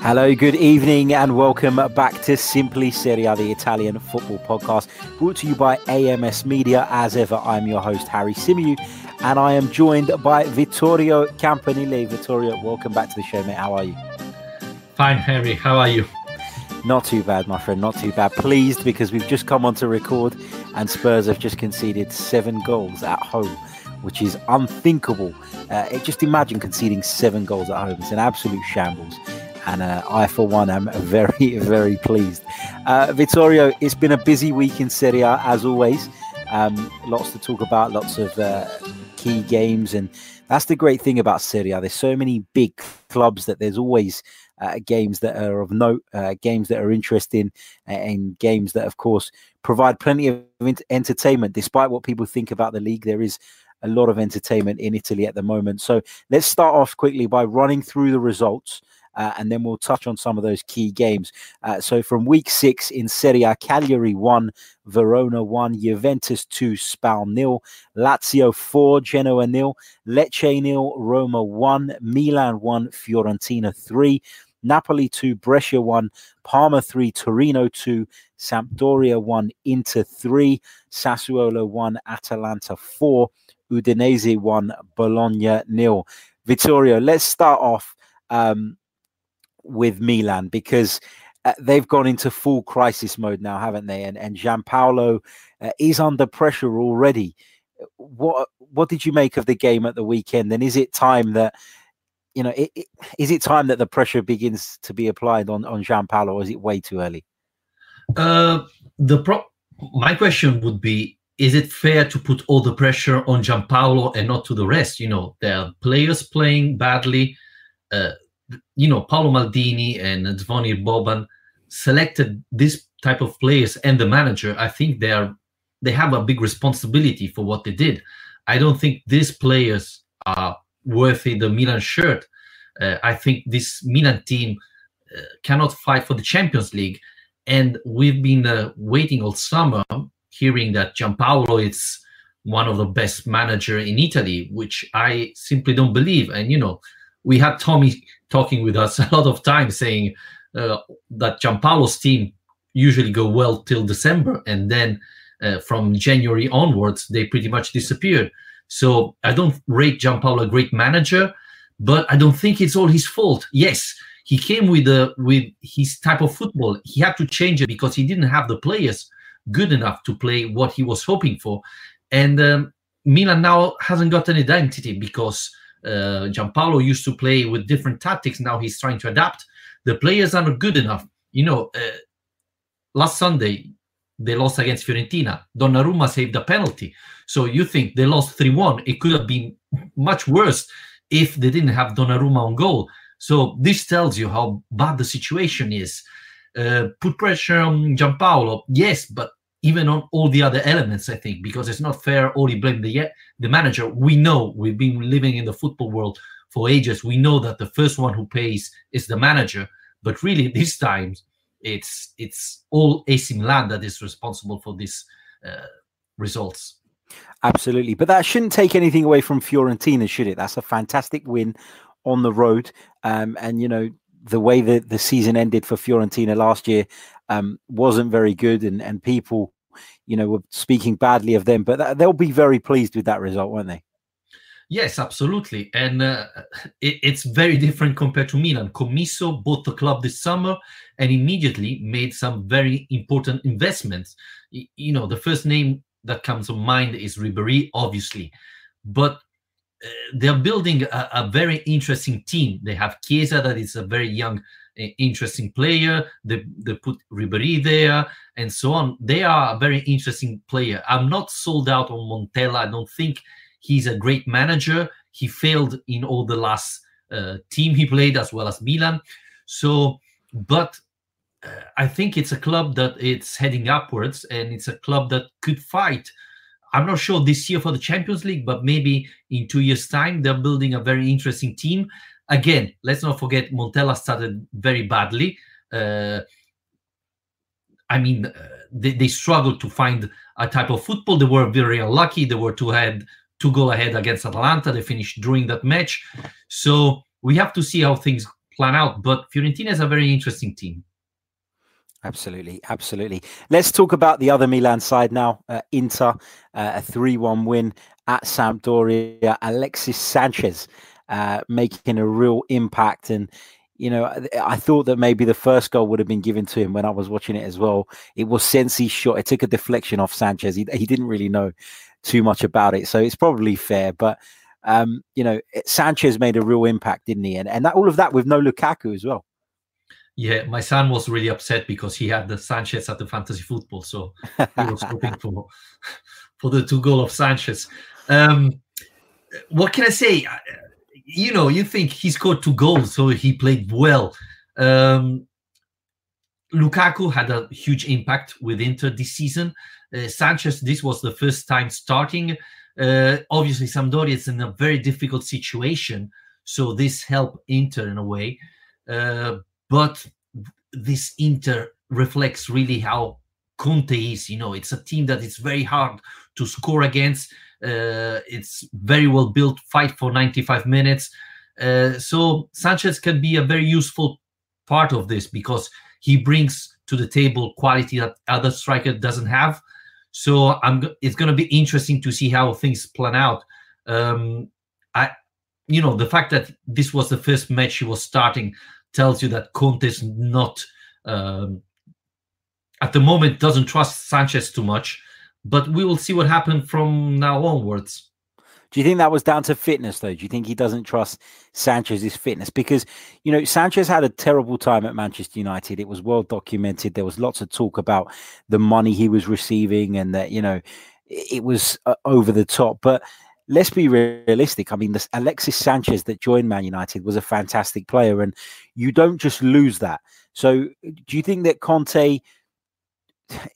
Hello, good evening, and welcome back to Simply Serie A, the Italian football podcast, brought to you by AMS Media. As ever, I'm your host, Harry Symeou, and I am joined by Vittorio Campanile. Vittorio, welcome back to the show, mate. How are you? Fine, Harry. How are you? Not too bad, my friend. Not too bad. Pleased because we've just come on to record, and Spurs have just conceded seven goals at home, which is unthinkable. Uh, just imagine conceding seven goals at home. It's an absolute shambles and uh, I, for one, am very, very pleased. Uh, Vittorio, it's been a busy week in Serie A, as always. Um, lots to talk about, lots of uh, key games, and that's the great thing about Serie A. There's so many big clubs that there's always uh, games that are of note, uh, games that are interesting, and games that, of course, provide plenty of entertainment. Despite what people think about the league, there is a lot of entertainment in Italy at the moment. So let's start off quickly by running through the results uh, and then we'll touch on some of those key games. Uh, so from week six in Serie A, Cagliari 1, Verona 1, Juventus 2, Spal nil, Lazio 4, Genoa nil, Lecce nil, Roma 1, Milan 1, Fiorentina 3, Napoli 2, Brescia 1, Parma 3, Torino 2, Sampdoria 1, Inter 3, Sassuolo 1, Atalanta 4, Udinese 1, Bologna nil. Vittorio, let's start off um, with Milan because uh, they've gone into full crisis mode now, haven't they? And and Giampaolo uh, is under pressure already. What what did you make of the game at the weekend? And is it time that you know it, it, is it time that the pressure begins to be applied on on Giampaolo, or is it way too early? Uh, the pro- my question would be: Is it fair to put all the pressure on Giampaolo and not to the rest? You know, there are players playing badly. Uh, you know, Paolo Maldini and Zvonimir Boban selected this type of players and the manager, I think they are they have a big responsibility for what they did. I don't think these players are worthy the Milan shirt. Uh, I think this Milan team uh, cannot fight for the Champions League, and we've been uh, waiting all summer, hearing that Giampaolo is one of the best manager in Italy, which I simply don't believe. And you know, we had Tommy talking with us a lot of times saying uh, that Giampaolo's team usually go well till December, and then uh, from January onwards they pretty much disappeared. So I don't rate Giampaolo a great manager, but I don't think it's all his fault. Yes, he came with a with his type of football. He had to change it because he didn't have the players good enough to play what he was hoping for, and um, Milan now hasn't got an identity because uh, Giampaolo used to play with different tactics. Now he's trying to adapt. The players are not good enough. You know, uh, last Sunday they lost against Fiorentina. Donnarumma saved a penalty. So you think they lost 3 1. It could have been much worse if they didn't have Donnarumma on goal. So this tells you how bad the situation is. Uh, put pressure on Giampaolo, yes, but even on all the other elements, I think, because it's not fair only blame the the manager. We know we've been living in the football world for ages. We know that the first one who pays is the manager, but really this time it's it's all AC Milan that is responsible for these uh, results. Absolutely, but that shouldn't take anything away from Fiorentina, should it? That's a fantastic win on the road, um, and you know the way that the season ended for Fiorentina last year um, wasn't very good, and and people, you know, were speaking badly of them. But th- they'll be very pleased with that result, won't they? Yes, absolutely, and uh, it, it's very different compared to Milan. Commisso bought the club this summer and immediately made some very important investments. You know, the first name that comes to mind is Ribery, obviously, but uh, they're building a, a, very interesting team. They have Chiesa, that is a very young, interesting player. They, they put Ribery there and so on. They are a very interesting player. I'm not sold out on Montella. I don't think he's a great manager. He failed in all the last uh, team he played, as well as Milan. So, but uh, I think it's a club that it's heading upwards, and it's a club that could fight I'm not sure this year for the Champions League, but maybe in two years' time, they're building a very interesting team. Again, let's not forget Montella started very badly. Uh, I mean, uh, they, they struggled to find a type of football. They were very unlucky. They were to head to go ahead against Atalanta. They finished during that match. So we have to see how things plan out. But Fiorentina is a very interesting team. Absolutely, absolutely. Let's talk about the other Milan side now. Uh, Inter, uh, a 3 1 win at Sampdoria. Alexis Sanchez uh, making a real impact. And, you know, I thought that maybe the first goal would have been given to him when I was watching it as well. It was Sensi's shot. It took a deflection off Sanchez. He, he didn't really know too much about it. So it's probably fair. But, um, you know, Sanchez made a real impact, didn't he? And, and that, all of that with no Lukaku as well. Yeah, my son was really upset because he had the Sanchez at the fantasy football, so he was hoping for for the two goal of Sanchez. Um, what can I say? You know, you think he scored two goals, so he played well. Um, Lukaku had a huge impact with Inter this season. Uh, Sanchez, this was the first time starting. Uh, obviously, Sampdoria is in a very difficult situation, so this helped Inter in a way. Uh, but this Inter reflects really how Conte is. You know, it's a team that is very hard to score against. Uh, it's very well built, fight for 95 minutes. Uh, so Sanchez can be a very useful part of this because he brings to the table quality that other striker doesn't have. So I'm. It's going to be interesting to see how things plan out. Um, I, you know, the fact that this was the first match he was starting tells you that Conte is not um, at the moment doesn't trust Sanchez too much. But we will see what happens from now onwards. Do you think that was down to fitness, though? Do you think he doesn't trust Sanchez's fitness? Because, you know, Sanchez had a terrible time at Manchester United. It was well documented. There was lots of talk about the money he was receiving and that, you know, it was uh, over the top. But let's be realistic. I mean, this Alexis Sanchez that joined Man United was a fantastic player, and you don't just lose that. So, do you think that Conte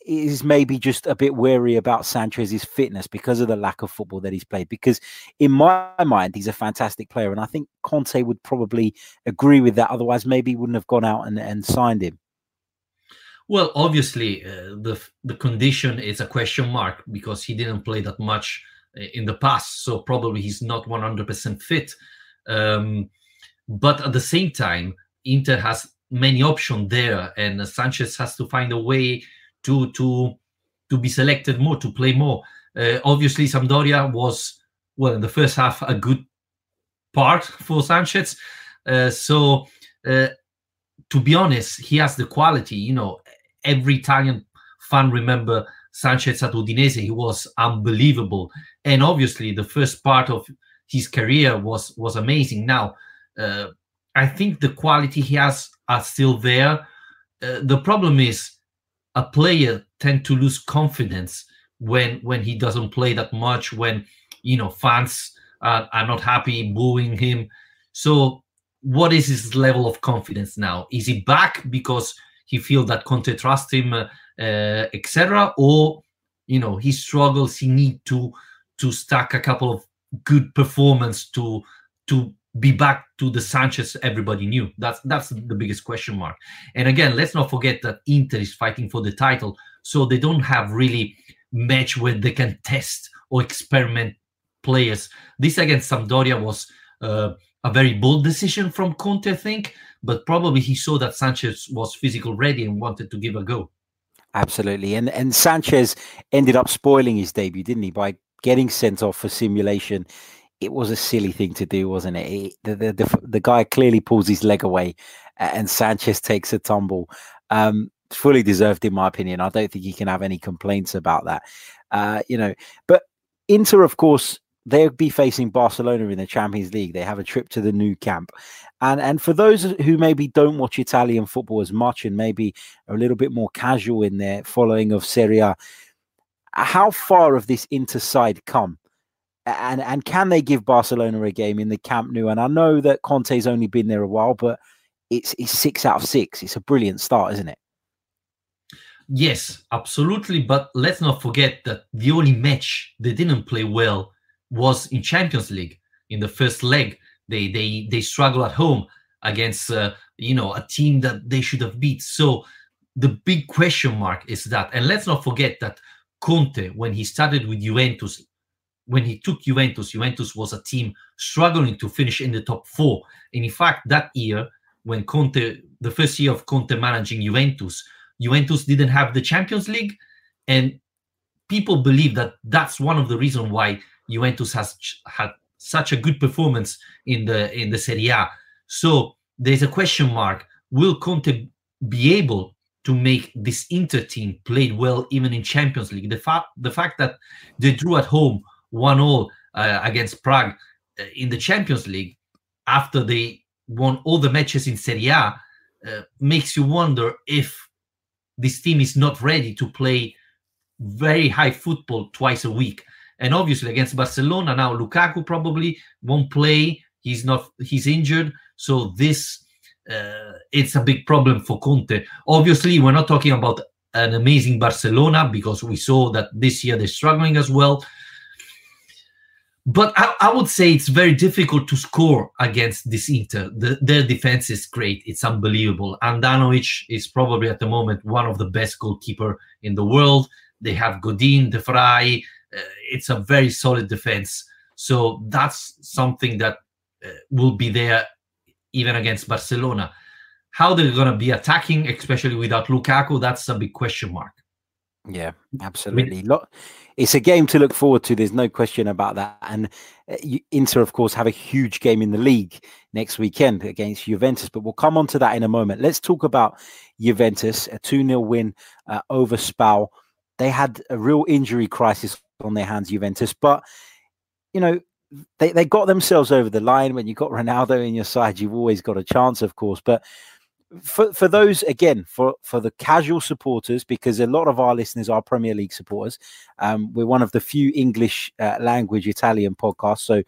is maybe just a bit wary about Sanchez's fitness because of the lack of football that he's played? Because in my mind, he's a fantastic player, and I think Conte would probably agree with that. Otherwise, maybe he wouldn't have gone out and, and signed him. Well, obviously, uh, the the condition is a question mark because he didn't play that much in the past, so probably he's not 100% fit. Um, but at the same time, Inter has many options there, and Sanchez has to find a way to to to be selected more, to play more. Uh, obviously, Sampdoria was well in the first half a good part for Sanchez. Uh, so, uh, to be honest, he has the quality. You know, every Italian fan remember Sanchez at Udinese. He was unbelievable, and obviously the first part of his career was was amazing. Now, uh, I think the quality he has are still there. Uh, the problem is a player tend to lose confidence when when he doesn't play that much. When you know fans are, are not happy, booing him. So, what is his level of confidence now? Is he back because he feels that Conte trusts him? Uh, uh, etc. Or you know he struggles. He need to to stack a couple of good performance to to be back to the Sanchez everybody knew. That's that's the biggest question mark. And again, let's not forget that Inter is fighting for the title, so they don't have really match where they can test or experiment players. This against Sampdoria was uh, a very bold decision from Conte, I think, but probably he saw that Sanchez was physical ready and wanted to give a go. Absolutely. And and Sanchez ended up spoiling his debut, didn't he, by getting sent off for simulation. It was a silly thing to do, wasn't it? it the, the, the, the, guy clearly pulls his leg away and Sanchez takes a tumble. Um, fully deserved, in my opinion. I don't think he can have any complaints about that. Uh, you know, but Inter, of course, they'll be facing Barcelona in the Champions League. They have a trip to the Nou Camp. And and for those who maybe don't watch Italian football as much and maybe are a little bit more casual in their following of Serie A, how far of this Inter side come? And and can they give Barcelona a game in the Camp Nou? And I know that Conte's only been there a while, but it's it's six out of six. It's a brilliant start, isn't it? Yes, absolutely. But let's not forget that the only match they didn't play well was in Champions League in the first leg. They they they struggle at home against uh, you know a team that they should have beat. So the big question mark is that, and let's not forget that Conte, when he started with Juventus, when he took Juventus, Juventus was a team struggling to finish in the top four. And in fact, that year when Conte, the first year of Conte managing Juventus, Juventus didn't have the Champions League, and people believe that that's one of the reasons why Juventus has had such a good performance in the in the Serie A. So there's a question mark: Will Conte be able to make this Inter team played well even in Champions League? The fact the fact that they drew at home one all uh, against Prague uh, in the Champions League after they won all the matches in Serie A uh, makes you wonder if this team is not ready to play very high football twice a week. And obviously against Barcelona now, Lukaku probably won't play. He's not. He's injured. So this uh, it's a big problem for Conte. Obviously, we're not talking about an amazing Barcelona because we saw that this year they're struggling as well. But I, I would say it's very difficult to score against this Inter. The, their defense is great; it's unbelievable. Handanovic is probably at the moment one of the best goalkeeper in the world. They have Godin, De Vrij. Uh, it's a very solid defense. So that's something that uh, will be there even against Barcelona. How they're going to be attacking, especially without Lukaku, that's a big question mark. Yeah, absolutely. It's a game to look forward to. There's no question about that. And uh, Inter, of course, have a huge game in the league next weekend against Juventus. But we'll come on to that in a moment. Let's talk about Juventus, a 2 0 win uh, over Spal. They had a real injury crisis on their hands, Juventus. But, you know, they, they got themselves over the line. When you've got Ronaldo in your side, you've always got a chance, of course. But for for those again, for for the casual supporters, because a lot of our listeners are Premier League supporters. Um, we're one of the few English uh, language Italian podcasts, so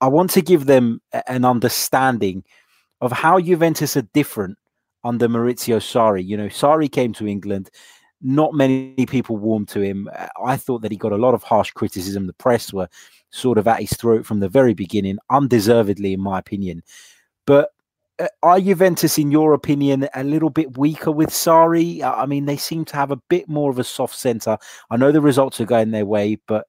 I want to give them an understanding of how Juventus are different under Maurizio Sarri. You know, Sarri came to England. Not many people warmed to him. I thought that he got a lot of harsh criticism. The press were sort of at his throat from the very beginning, undeservedly, in my opinion. But are Juventus, in your opinion, a little bit weaker with Sarri? I mean, they seem to have a bit more of a soft centre. I know the results are going their way, but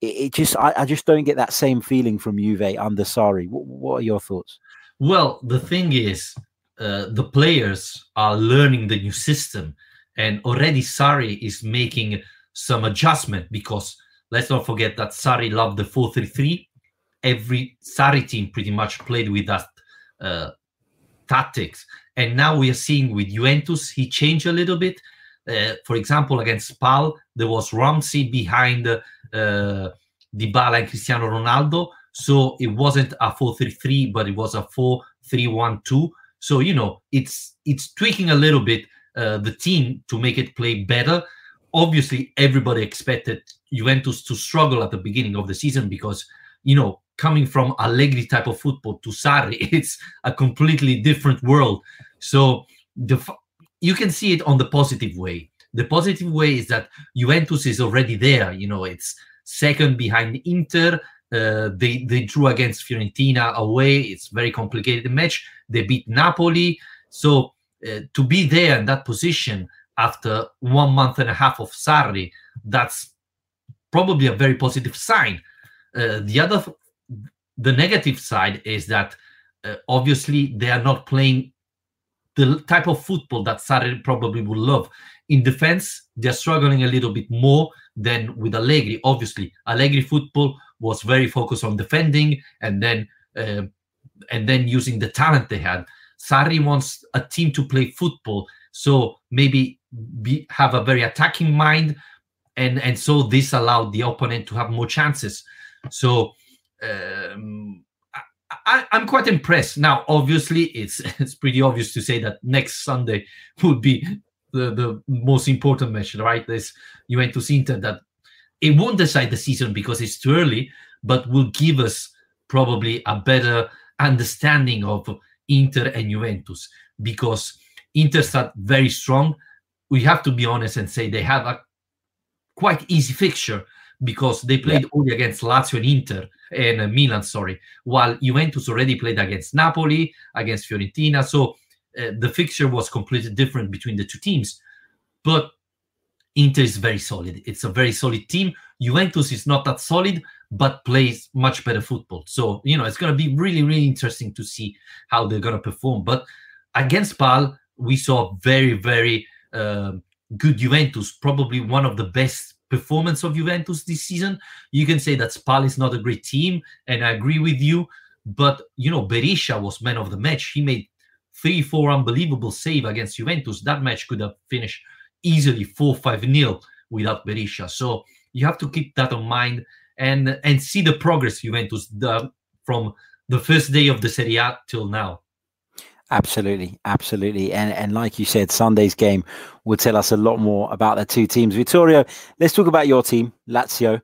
it, it just I, I, just don't get that same feeling from Juve under Sarri. What, what are your thoughts? Well, the thing is, uh, the players are learning the new system, and already Sarri is making some adjustment because Let's not forget that Sarri loved the 4-3-3. Every Sarri team pretty much played with that uh, tactics. And now we are seeing with Juventus, he changed a little bit. Uh, for example, against Spal, there was Ramsey behind uh, Dybala and Cristiano Ronaldo. So it wasn't a 4-3-3, but it was a 4-3-1-2. So you know, it's it's tweaking a little bit uh, the team to make it play better. Obviously, everybody expected Juventus to struggle at the beginning of the season because you know coming from Allegri type of football to Sarri, it's a completely different world. So the you can see it on the positive way. The positive way is that Juventus is already there. You know, it's second behind Inter. Uh, they they drew against Fiorentina away. It's very complicated match. They beat Napoli. So uh, to be there in that position after one month and a half of Sarri, that's probably a very positive sign. Uh, the other, the negative side is that uh, obviously they are not playing the type of football that Sarri probably would love. In defense, they're struggling a little bit more than with Allegri. Obviously, Allegri football was very focused on defending and then uh, and then using the talent they had. Sarri wants a team to play football, so maybe be, have a very attacking mind, and and so this allowed the opponent to have more chances. So um, I, am quite impressed. Now, obviously, it's it's pretty obvious to say that next Sunday would be the, the most important match, right? This Juventus Inter that it won't decide the season because it's too early, but will give us probably a better understanding of Inter and Juventus because Inter start very strong. We have to be honest and say they have a quite easy fixture because they played yeah. only against Lazio and Inter and uh, Milan, sorry, while Juventus already played against Napoli, against Fiorentina. So uh, the fixture was completely different between the two teams. But Inter is very solid. It's a very solid team. Juventus is not that solid, but plays much better football. So, you know, it's going to be really, really interesting to see how they're going to perform. But against Spal, we saw very, very uh, good Juventus, probably one of the best performance of Juventus this season. You can say that Spal is not a great team, and I agree with you. But you know, Berisha was man of the match. He made three, four unbelievable save against Juventus. That match could have finished easily four, five nil without Berisha. So you have to keep that in mind and and see the progress Juventus the, from the first day of the Serie A till now. Absolutely, absolutely, and and like you said, Sunday's game will tell us a lot more about the two teams. Vittorio, let's talk about your team, Lazio.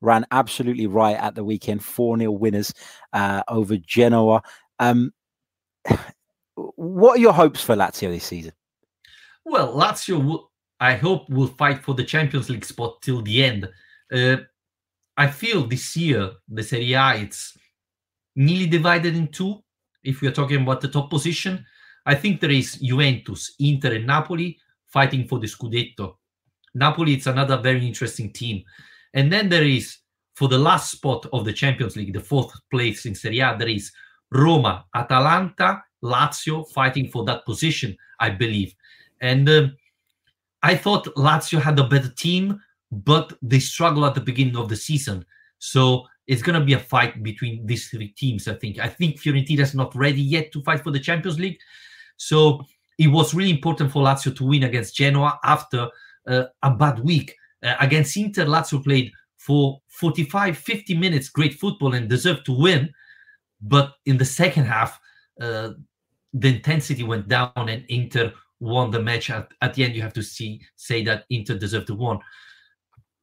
Ran absolutely right at the weekend, four 0 winners uh, over Genoa. Um, what are your hopes for Lazio this season? Well, Lazio, I hope, will fight for the Champions League spot till the end. Uh, I feel this year the Serie A it's nearly divided in two if we are talking about the top position, I think there is Juventus, Inter, and Napoli fighting for the Scudetto. Napoli is another very interesting team. And then there is, for the last spot of the Champions League, the fourth place in Serie A, there is Roma, Atalanta, Lazio fighting for that position, I believe. And um, I thought Lazio had a better team, but they struggled at the beginning of the season. So it's going to be a fight between these three teams. I think. I think Fiorentina is not ready yet to fight for the Champions League, so it was really important for Lazio to win against Genoa after uh, a bad week uh, against Inter. Lazio played for 45, 50 minutes, great football, and deserved to win. But in the second half, uh, the intensity went down, and Inter won the match. At, at the end, you have to see say that Inter deserved to win.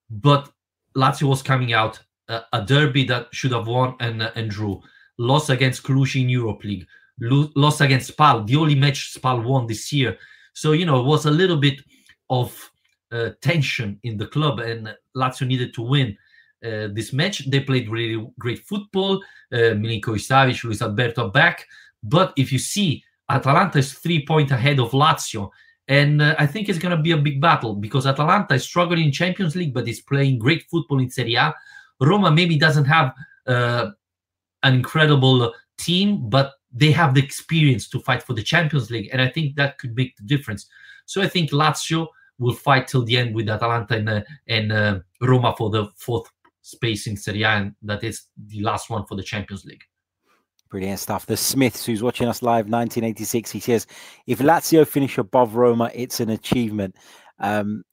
But Lazio was coming out a, derby that should have won and and drew. Lost against Cluj in Europe League. Lo- lost against Spal, the only match Spal won this year. So you know it was a little bit of uh, tension in the club, and Lazio needed to win. Uh, this match. They played really great football. Uh, Milinkovic Savic, Luis Alberto back. But if you see, Atalanta is three points ahead of Lazio. And uh, I think it's going to be a big battle because Atalanta is struggling in Champions League, but is playing great football in Serie A. Roma maybe doesn't have uh, an incredible team, but they have the experience to fight for the Champions League, and I think that could make the difference. So I think Lazio will fight till the end with Atalanta and, uh, and uh, Roma for the fourth space in Serie A, and that is the last one for the Champions League. Brilliant stuff. The Smiths, who's watching us live, 1986, he says, if Lazio finish above Roma, it's an achievement. Um,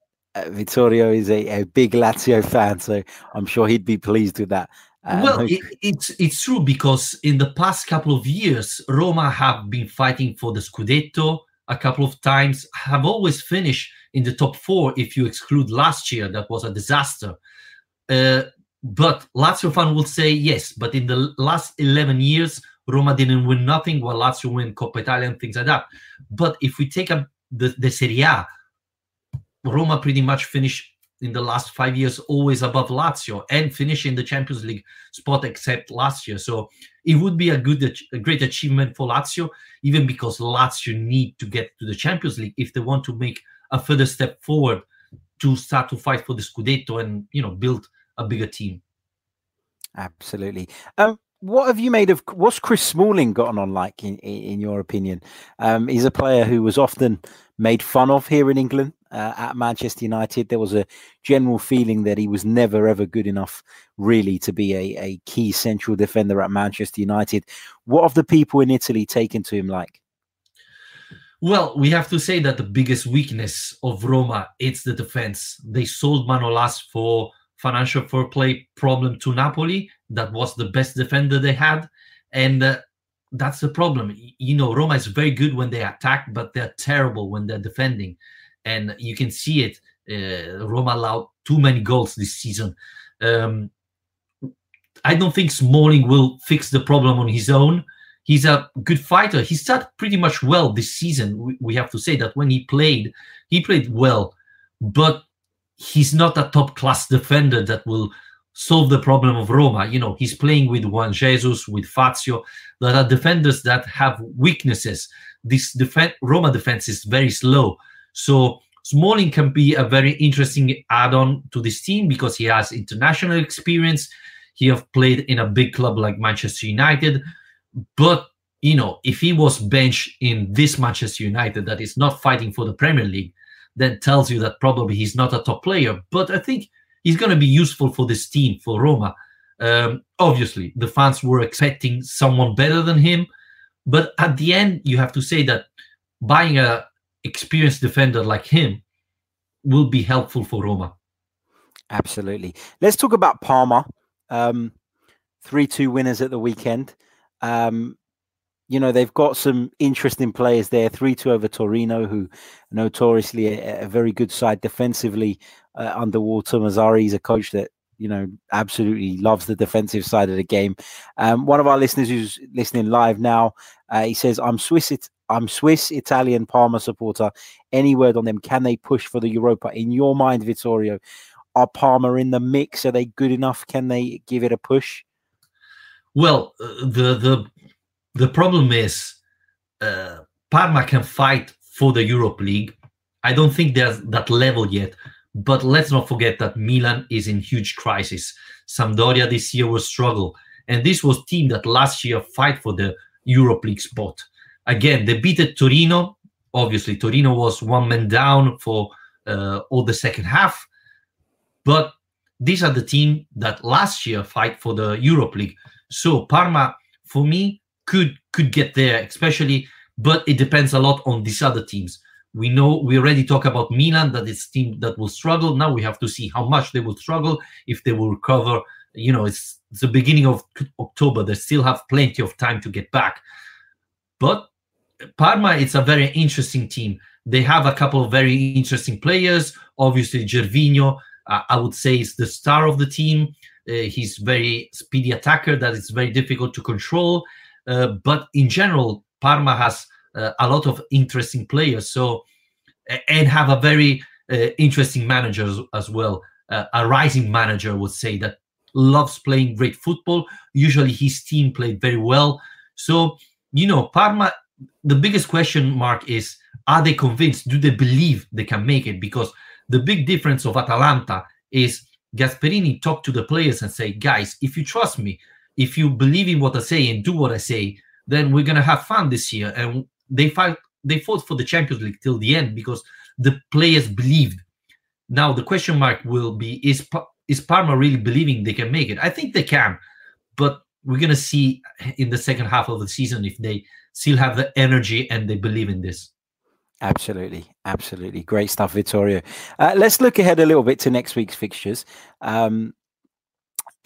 Vittorio is a, a big Lazio fan, so I'm sure he'd be pleased with that. Um, well, it, it's it's true because in the past couple of years, Roma have been fighting for the Scudetto a couple of times, have always finished in the top four if you exclude last year, that was a disaster. Uh, but Lazio fan will say yes, but in the last 11 years, Roma didn't win nothing while Lazio win Coppa Italia and things like that. But if we take up the, the Serie A, Roma pretty much finished in the last five years always above Lazio and finishing the Champions League spot except last year. So it would be a good, a great achievement for Lazio, even because Lazio need to get to the Champions League if they want to make a further step forward to start to fight for the Scudetto and you know build a bigger team. Absolutely. Um, what have you made of what's Chris Smalling gotten on like in, in your opinion? Um, he's a player who was often made fun of here in England uh, at Manchester United. There was a general feeling that he was never ever good enough, really, to be a, a key central defender at Manchester United. What have the people in Italy taken to him like? Well, we have to say that the biggest weakness of Roma it's the defense. They sold Manolas for financial fair play problem to Napoli. That was the best defender they had, and uh, that's the problem. You know, Roma is very good when they attack, but they're terrible when they're defending and you can see it. Uh, Roma allowed too many goals this season. Um, I don't think Smalling will fix the problem on his own. He's a good fighter. He started pretty much well this season. We, have to say that when he played, he played well, but he's not a top class defender that will solve the problem of Roma. You know, he's playing with Juan Jesus, with Fazio, that are defenders that have weaknesses. This Roma defense is very slow. So Smalling can be a very interesting add-on to this team because he has international experience. He have played in a big club like Manchester United, but you know, if he was benched in this Manchester United that is not fighting for the Premier League, then tells you that probably he's not a top player. But I think he's going to be useful for this team, for Roma. Um, obviously, the fans were expecting someone better than him, but at the end, you have to say that buying a experienced defender like him will be helpful for Roma. Absolutely. Let's talk about Parma. Um, 3 2 winners at the weekend. Um, you know, they've got some interesting players there 3 2 over Torino, who notoriously a, a very good side defensively uh, under Walter Mazzarri. He's a coach that, you know, absolutely loves the defensive side of the game. Um, one of our listeners who's listening live now, uh, he says, I'm Swiss. It- I'm Swiss, Italian, Parma supporter. Any word on them? Can they push for the Europa? In your mind, Vittorio, are Parma in the mix? Are they good enough? Can they give it a push? Well, the the the problem is uh, Parma can fight for the Europe League. I don't think there's that level yet. But let's not forget that Milan is in huge crisis. Sampdoria this year will struggle, and this was team that last year fight for the Europe League spot. Again, they beat at Torino. Obviously, Torino was one man down for uh, all the second half, but these are the team that last year fight for the Europe League. So Parma, for me, could could get there, especially, but it depends a lot on these other teams. We know we already talk about Milan that it's team that will struggle. Now we have to see how much they will struggle if they will recover. You know, it's, it's the beginning of October. They still have plenty of time to get back. But Parma, it's a very interesting team. They have a couple of very interesting players. Obviously, Gervinho, uh, I would say, is the star of the team. Uh, he's very speedy attacker that is very difficult to control. Uh, but in general, Parma has uh, a lot of interesting players. So and have a very uh, interesting manager as, as well. Uh, a rising manager would say that loves playing great football. Usually, his team played very well. So you know, Parma the biggest question mark is are they convinced? Do they believe they can make it? Because the big difference of atalanta is gasperini talk to the players and say guys if you trust me if you believe in what i say and do what i say then we're to have fun this year. And they fight they fought for the champions league till the end because the players believed. Now the question mark will be is is parma really believing they can make it? I think they can but we're going to see in the second half of the season if they still have the energy and they believe in this. Absolutely, absolutely, great stuff, Vittorio. Uh, let's look ahead a little bit to next week's fixtures. Um,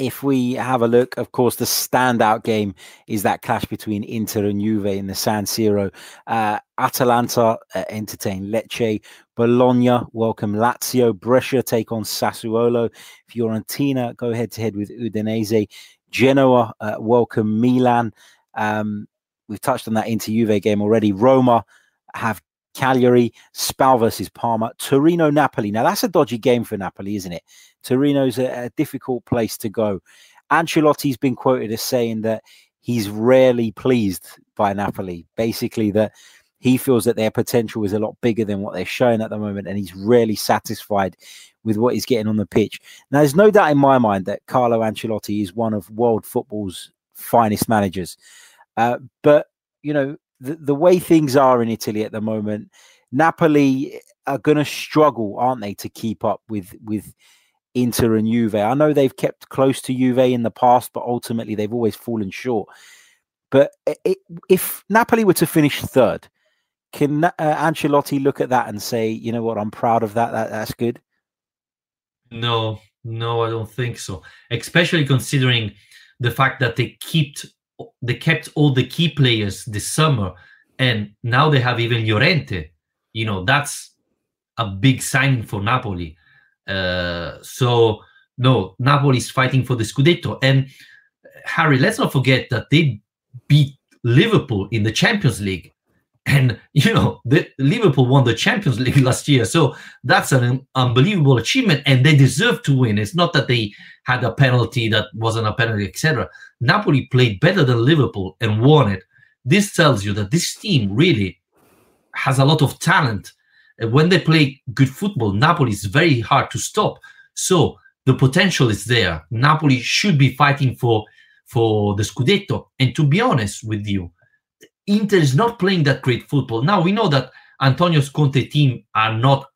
if we have a look, of course, the standout game is that clash between Inter and Juve in the San Siro. Uh, Atalanta uh, entertain Lecce. Bologna welcome Lazio. Brescia take on Sassuolo. Fiorentina go head to head with Udinese. Genoa uh, welcome Milan. Um, We've touched on that Inter Juve game already. Roma have Cagliari, Spal versus Parma, Torino, Napoli. Now that's a dodgy game for Napoli, isn't it? Torino's a, a difficult place to go. Ancelotti's been quoted as saying that he's rarely pleased by Napoli. Basically, that he feels that their potential is a lot bigger than what they're showing at the moment, and he's really satisfied with what he's getting on the pitch. Now, there's no doubt in my mind that Carlo Ancelotti is one of world football's finest managers. Uh, but you know the, the way things are in Italy at the moment, Napoli are going to struggle, aren't they, to keep up with with Inter and Juve. I know they've kept close to Juve in the past, but ultimately they've always fallen short. But it, if Napoli were to finish third, can uh, Ancelotti look at that and say, you know what, I'm proud of that. that that's good. No, no, I don't think so. Especially considering the fact that they kept they kept all the key players this summer, and now they have even Llorente. You know, that's a big sign for Napoli. Uh, so no, Napoli is fighting for the Scudetto. And Harry, let's not forget that they beat Liverpool in the Champions League. And you know, the, Liverpool won the Champions League last year, so that's an unbelievable achievement, and they deserve to win. It's not that they had a penalty that wasn't a penalty, etc. Napoli played better than Liverpool and won it. This tells you that this team really has a lot of talent. And when they play good football, Napoli is very hard to stop. So the potential is there. Napoli should be fighting for for the Scudetto. And to be honest with you, Inter is not playing that great football. Now we know that Antonio's Conte team are not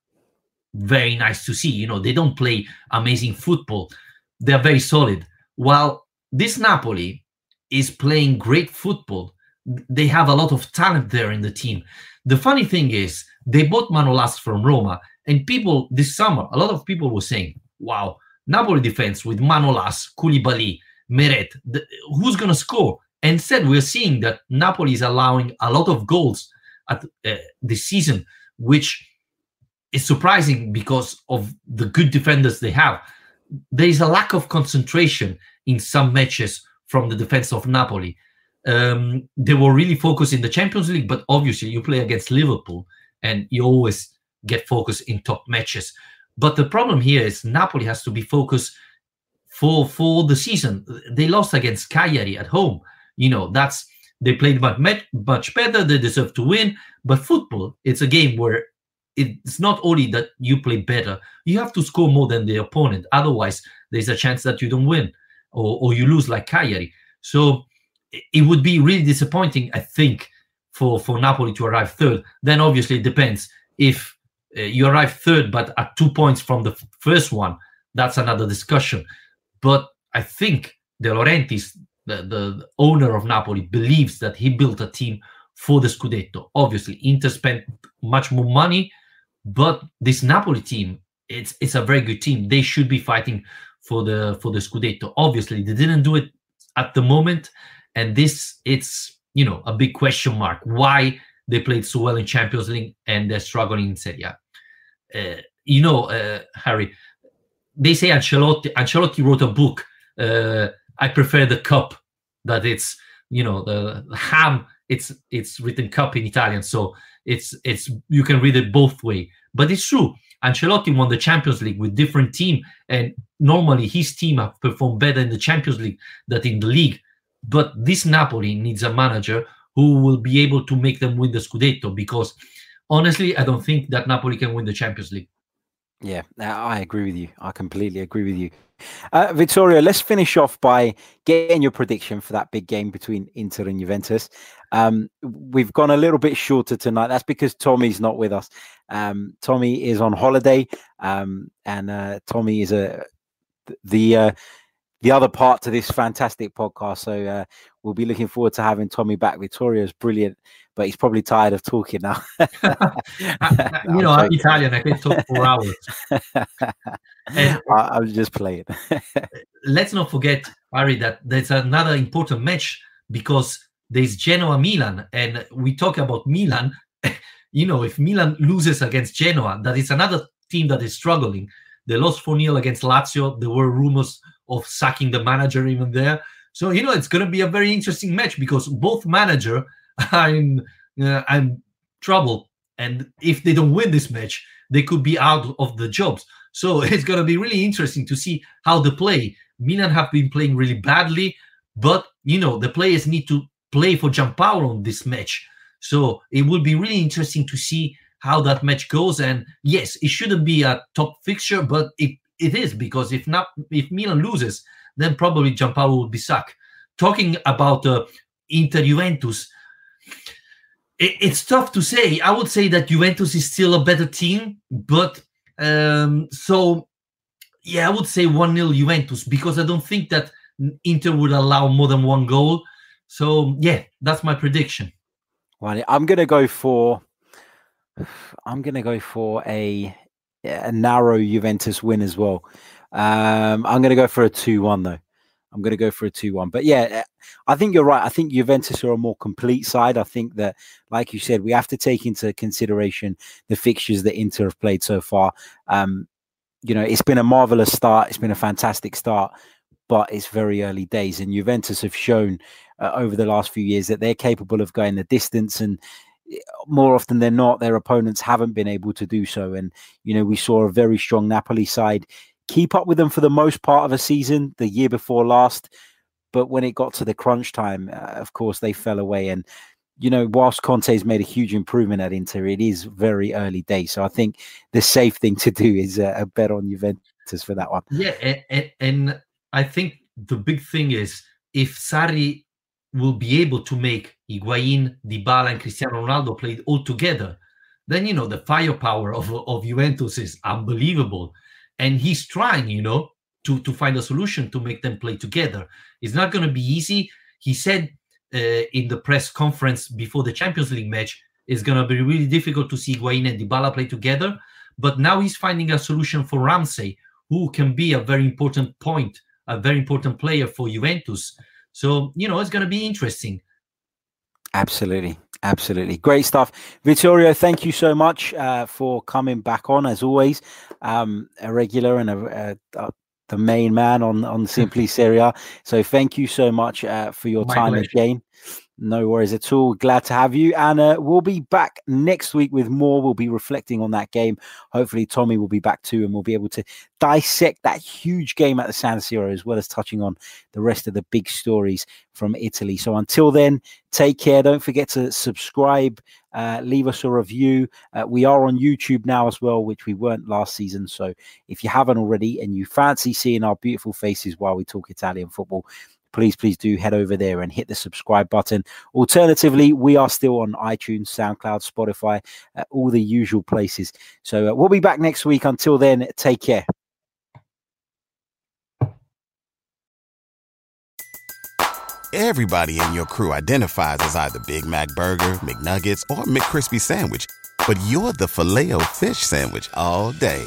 very nice to see. You know, they don't play amazing football. They're very solid. While this Napoli is playing great football, they have a lot of talent there in the team. The funny thing is, they bought Manolas from Roma, and people this summer, a lot of people were saying, "Wow, Napoli defense with Manolas, Koulibaly, Meret, the, who's going to score?" Instead, we're seeing that Napoli is allowing a lot of goals at uh, this season, which is surprising because of the good defenders they have. There is a lack of concentration in some matches from the defense of Napoli. Um, they were really focused in the Champions League, but obviously you play against Liverpool and you always get focused in top matches. But the problem here is Napoli has to be focused for for the season. They lost against Cagliari at home. You know that's they played much much better. They deserve to win. But football, it's a game where it's not only that you play better, you have to score more than the opponent. Otherwise, there's a chance that you don't win or, or you lose like Cagliari. So it would be really disappointing, I think, for, for Napoli to arrive third. Then obviously it depends. If uh, you arrive third, but at two points from the f- first one, that's another discussion. But I think De Laurentiis, the, the owner of Napoli, believes that he built a team for the Scudetto. Obviously, Inter spent much more money, but this Napoli team, it's it's a very good team. They should be fighting for the for the Scudetto. Obviously, they didn't do it at the moment, and this it's you know a big question mark. Why they played so well in Champions League and they're struggling in Serie A? Uh, you know, uh, Harry, they say Ancelotti. Ancelotti wrote a book. Uh, I prefer the cup. That it's you know the ham. It's it's written cup in Italian, so it's it's you can read it both way. But it's true. Ancelotti won the Champions League with different team, and normally his team have performed better in the Champions League than in the league. But this Napoli needs a manager who will be able to make them win the Scudetto because honestly, I don't think that Napoli can win the Champions League. Yeah, I agree with you. I completely agree with you. Uh, let's finish off by getting your prediction for that big game between Inter and Juventus. Um, we've gone a little bit shorter tonight. That's because Tommy's not with us. Um, Tommy is on holiday, um, and uh, Tommy is a the uh, the other part to this fantastic podcast. So uh, we'll be looking forward to having Tommy back. Vittorio's brilliant, but he's probably tired of talking now. you know, I'm Italian. I can talk for hours. I, I was just playing. let's not forget, Ari, that there's another important match because there's Genoa Milan, and we talk about Milan. you know, if Milan loses against Genoa, that is another team that is struggling. They lost 4 0 against Lazio. There were rumors of sacking the manager even there. So you know it's going to be a very interesting match because both manager are in, uh, in trouble, and if they don't win this match, they could be out of the jobs. So it's going to be really interesting to see how they play. Milan have been playing really badly, but you know the players need to play for Giampaolo in this match. So it will be really interesting to see how that match goes. And yes, it shouldn't be a top fixture, but it it is because if not, if Milan loses, then probably Giampaolo will be sacked. Talking about uh, Inter Juventus, it, it's tough to say. I would say that Juventus is still a better team, but um, so yeah, I would say 1 0 Juventus because I don't think that Inter would allow more than one goal. So yeah, that's my prediction. Well, I'm gonna go for I'm gonna go for a a narrow Juventus win as well. Um, I'm to go for a 2 1, though. I'm going to go for a 2 1. But yeah, I think you're right. I think Juventus are a more complete side. I think that, like you said, we have to take into consideration the fixtures that Inter have played so far. Um, you know, it's been a marvelous start. It's been a fantastic start, but it's very early days. And Juventus have shown uh, over the last few years that they're capable of going the distance. And more often than not, their opponents haven't been able to do so. And, you know, we saw a very strong Napoli side keep up with them for the most part of a season the year before last. But when it got to the crunch time, uh, of course, they fell away. And, you know, whilst Conte's made a huge improvement at Inter, it is very early days. So I think the safe thing to do is uh, a bet on Juventus for that one. Yeah, and, and, I think the big thing is if Sarri will be able to make Higuain, Dybala, and Cristiano Ronaldo play all together, then you know the firepower of of Juventus is unbelievable, and he's trying, you know, to to find a solution to make them play together. It's not going to be easy. He said uh, in the press conference before the Champions League match, it's going to be really difficult to see Higuain and Dybala play together. But now he's finding a solution for Ramsey, who can be a very important point, a very important player for Juventus. So you know it's going to be interesting. Absolutely. Absolutely. Great stuff. Vittorio, thank you so much uh, for coming back on as always. Um, a regular and a, a, a, the main man on, on Simply Serie A. So thank you so much uh, for your My time pleasure. again. No worries at all. Glad to have you. And uh, we'll be back next week with more. We'll be reflecting on that game. Hopefully, Tommy will be back too, and we'll be able to dissect that huge game at the San Siro, as well as touching on the rest of the big stories from Italy. So until then, take care. Don't forget to subscribe, uh, leave us a review. Uh, we are on YouTube now as well, which we weren't last season. So if you haven't already and you fancy seeing our beautiful faces while we talk Italian football, please, please do head over there and hit the subscribe button. Alternatively, we are still on iTunes, SoundCloud, Spotify, uh, all the usual places. So uh, we'll be back next week. Until then, take care. Everybody in your crew identifies as either Big Mac Burger, McNuggets, or McCrispy Sandwich, but you're the Filet-O-Fish Sandwich all day